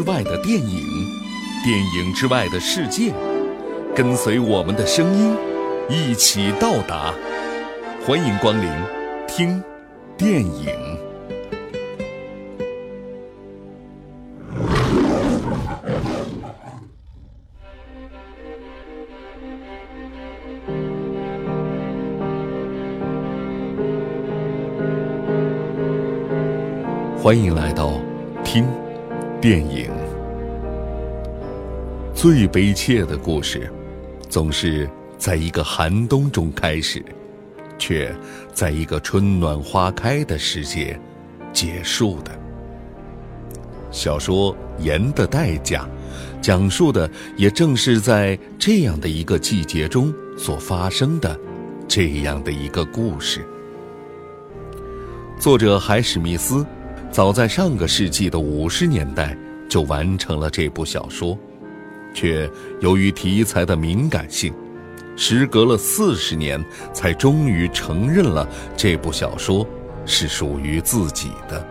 之外的电影，电影之外的世界，跟随我们的声音，一起到达。欢迎光临，听电影。欢迎来到听电影。最悲切的故事，总是在一个寒冬中开始，却在一个春暖花开的世界结束的。小说《盐的代价》，讲述的也正是在这样的一个季节中所发生的这样的一个故事。作者海史密斯。早在上个世纪的五十年代就完成了这部小说，却由于题材的敏感性，时隔了四十年才终于承认了这部小说是属于自己的。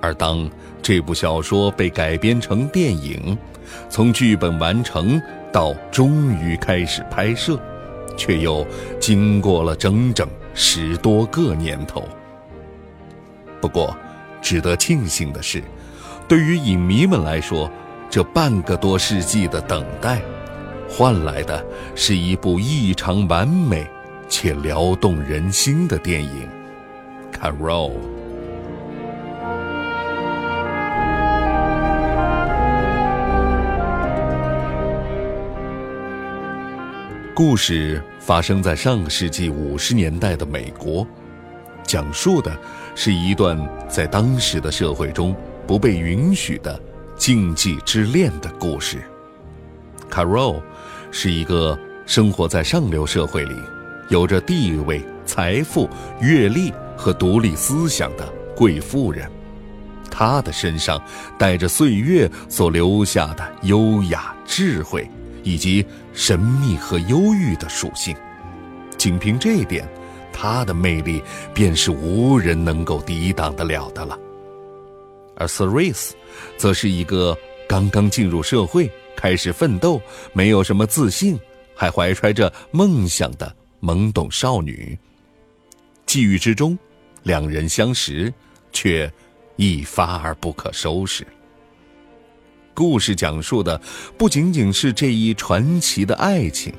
而当这部小说被改编成电影，从剧本完成到终于开始拍摄，却又经过了整整十多个年头。不过，值得庆幸的是，对于影迷们来说，这半个多世纪的等待，换来的是一部异常完美且撩动人心的电影《Carol》。故事发生在上个世纪五十年代的美国。讲述的是一段在当时的社会中不被允许的禁忌之恋的故事。Carol 是一个生活在上流社会里，有着地位、财富、阅历和独立思想的贵妇人。她的身上带着岁月所留下的优雅、智慧以及神秘和忧郁的属性。仅凭这一点。他的魅力便是无人能够抵挡得了的了，而 s e r i s 则是一个刚刚进入社会、开始奋斗、没有什么自信，还怀揣着梦想的懵懂少女。际遇之中，两人相识，却一发而不可收拾。故事讲述的不仅仅是这一传奇的爱情。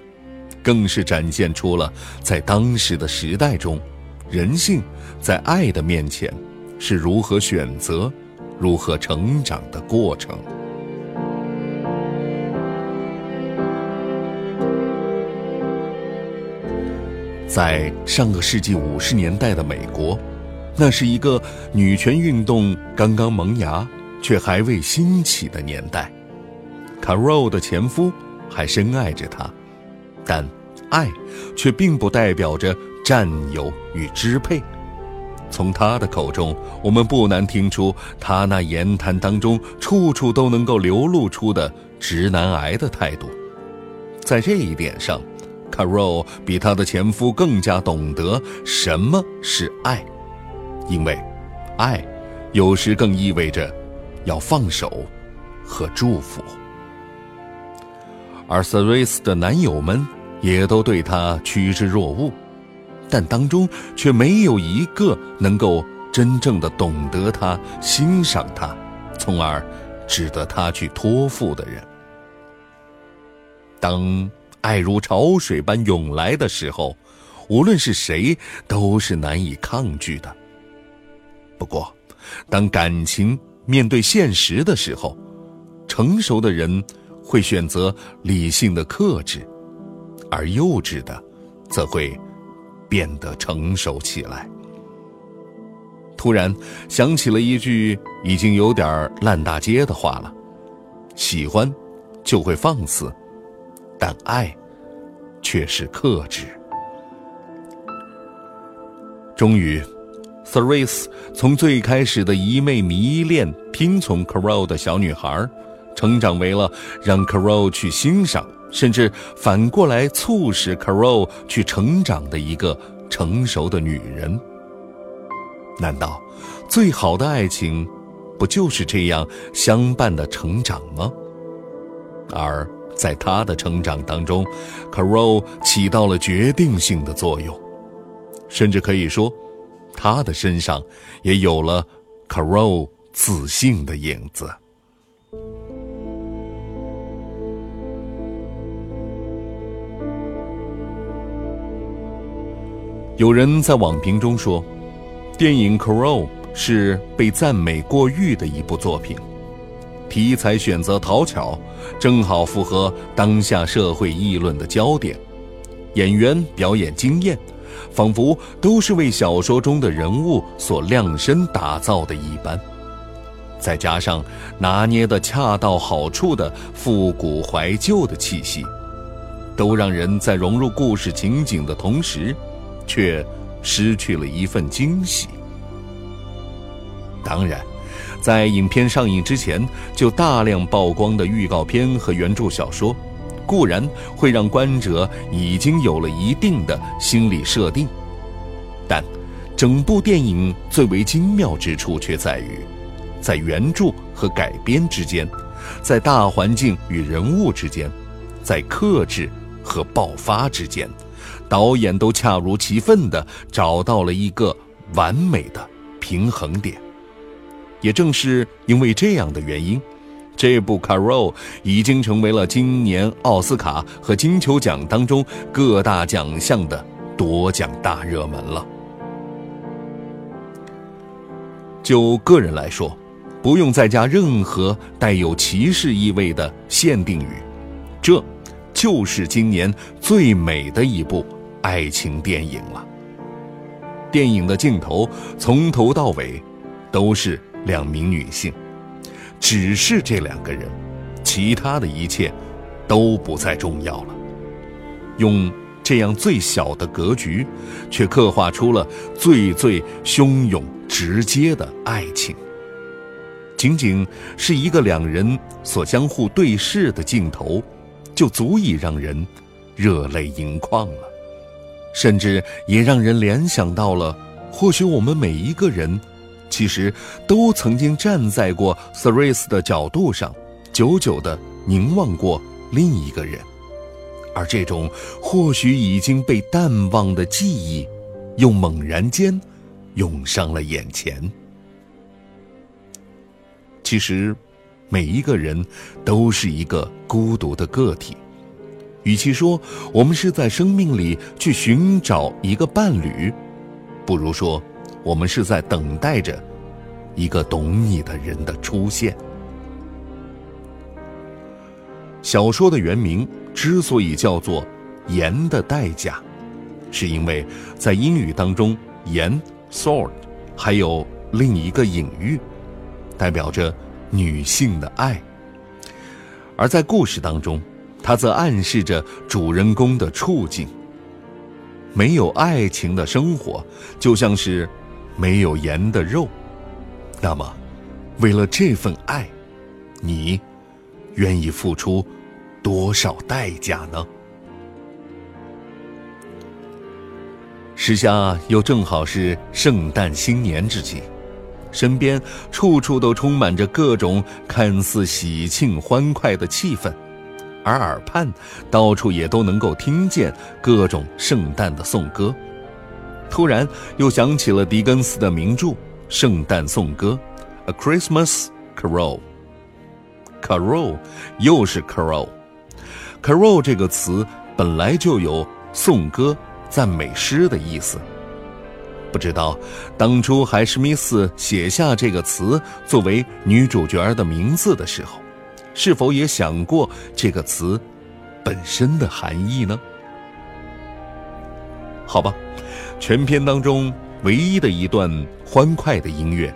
更是展现出了在当时的时代中，人性在爱的面前是如何选择、如何成长的过程。在上个世纪五十年代的美国，那是一个女权运动刚刚萌芽却还未兴起的年代。卡罗的前夫还深爱着她。但，爱却并不代表着占有与支配。从他的口中，我们不难听出他那言谈当中处处都能够流露出的直男癌的态度。在这一点上，Carol 比她的前夫更加懂得什么是爱，因为，爱，有时更意味着，要放手，和祝福。而 s e r i s 的男友们也都对他趋之若鹜，但当中却没有一个能够真正的懂得他、欣赏他，从而值得他去托付的人。当爱如潮水般涌来的时候，无论是谁都是难以抗拒的。不过，当感情面对现实的时候，成熟的人。会选择理性的克制，而幼稚的，则会变得成熟起来。突然想起了一句已经有点烂大街的话了：喜欢，就会放肆；但爱，却是克制。终于 s e r i s 从最开始的一昧迷恋、听从 Carol 的小女孩。成长为了让 Carol 去欣赏，甚至反过来促使 Caro 去成长的一个成熟的女人。难道最好的爱情不就是这样相伴的成长吗？而在他的成长当中，Caro 起到了决定性的作用，甚至可以说，他的身上也有了 Caro 自信的影子。有人在网评中说，电影《Crow》是被赞美过誉的一部作品，题材选择讨巧，正好符合当下社会议论的焦点，演员表演惊艳，仿佛都是为小说中的人物所量身打造的一般，再加上拿捏的恰到好处的复古怀旧的气息，都让人在融入故事情景的同时。却失去了一份惊喜。当然，在影片上映之前就大量曝光的预告片和原著小说，固然会让观者已经有了一定的心理设定，但整部电影最为精妙之处却在于，在原著和改编之间，在大环境与人物之间，在克制和爆发之间。导演都恰如其分地找到了一个完美的平衡点，也正是因为这样的原因，这部《Carol》已经成为了今年奥斯卡和金球奖当中各大奖项的夺奖大热门了。就个人来说，不用再加任何带有歧视意味的限定语，这就是今年最美的一部。爱情电影了。电影的镜头从头到尾都是两名女性，只是这两个人，其他的一切都不再重要了。用这样最小的格局，却刻画出了最最汹涌直接的爱情。仅仅是一个两人所相互对视的镜头，就足以让人热泪盈眶了。甚至也让人联想到了，或许我们每一个人，其实都曾经站在过 s e r i s 的角度上，久久地凝望过另一个人，而这种或许已经被淡忘的记忆，又猛然间涌上了眼前。其实，每一个人都是一个孤独的个体。与其说我们是在生命里去寻找一个伴侣，不如说我们是在等待着一个懂你的人的出现。小说的原名之所以叫做《盐的代价》，是因为在英语当中，“盐 ”（salt） 还有另一个隐喻，代表着女性的爱，而在故事当中。它则暗示着主人公的处境。没有爱情的生活，就像是没有盐的肉。那么，为了这份爱，你愿意付出多少代价呢？时下又正好是圣诞新年之际，身边处处都充满着各种看似喜庆欢快的气氛。而耳畔，到处也都能够听见各种圣诞的颂歌。突然又想起了狄更斯的名著《圣诞颂歌》，A Christmas Carol。Carol 又是 Carol。Carol 这个词本来就有颂歌、赞美诗的意思。不知道当初海史密斯写下这个词作为女主角的名字的时候。是否也想过这个词本身的含义呢？好吧，全片当中唯一的一段欢快的音乐，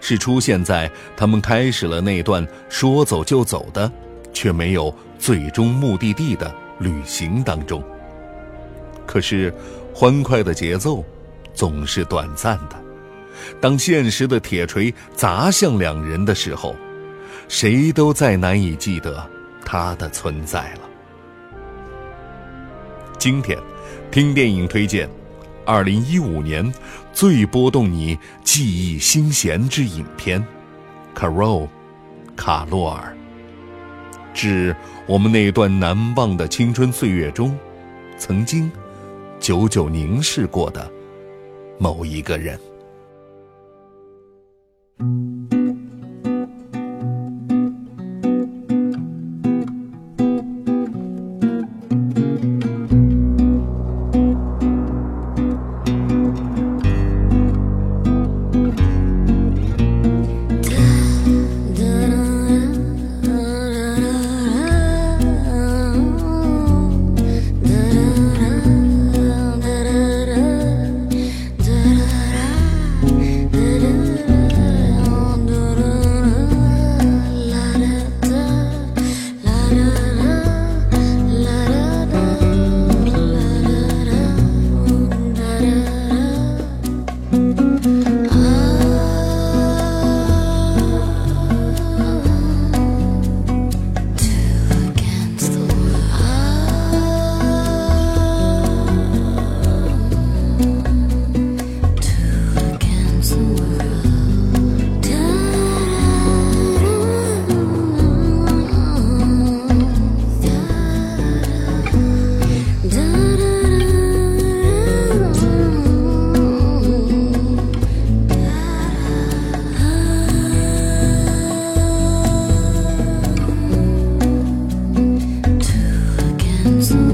是出现在他们开始了那段说走就走的，却没有最终目的地的旅行当中。可是，欢快的节奏总是短暂的，当现实的铁锤砸向两人的时候。谁都再难以记得他的存在了。今天，听电影推荐，二零一五年最拨动你记忆心弦之影片，《Carol，卡洛尔。致我们那段难忘的青春岁月中，曾经久久凝视过的某一个人。So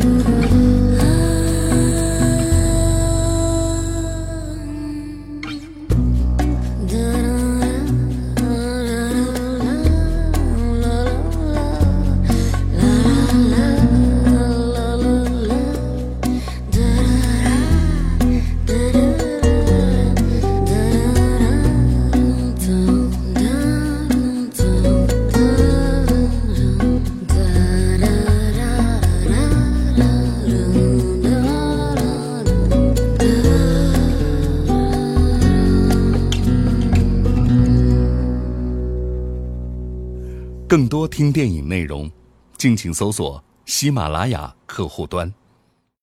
更多听电影内容，敬请搜索喜马拉雅客户端。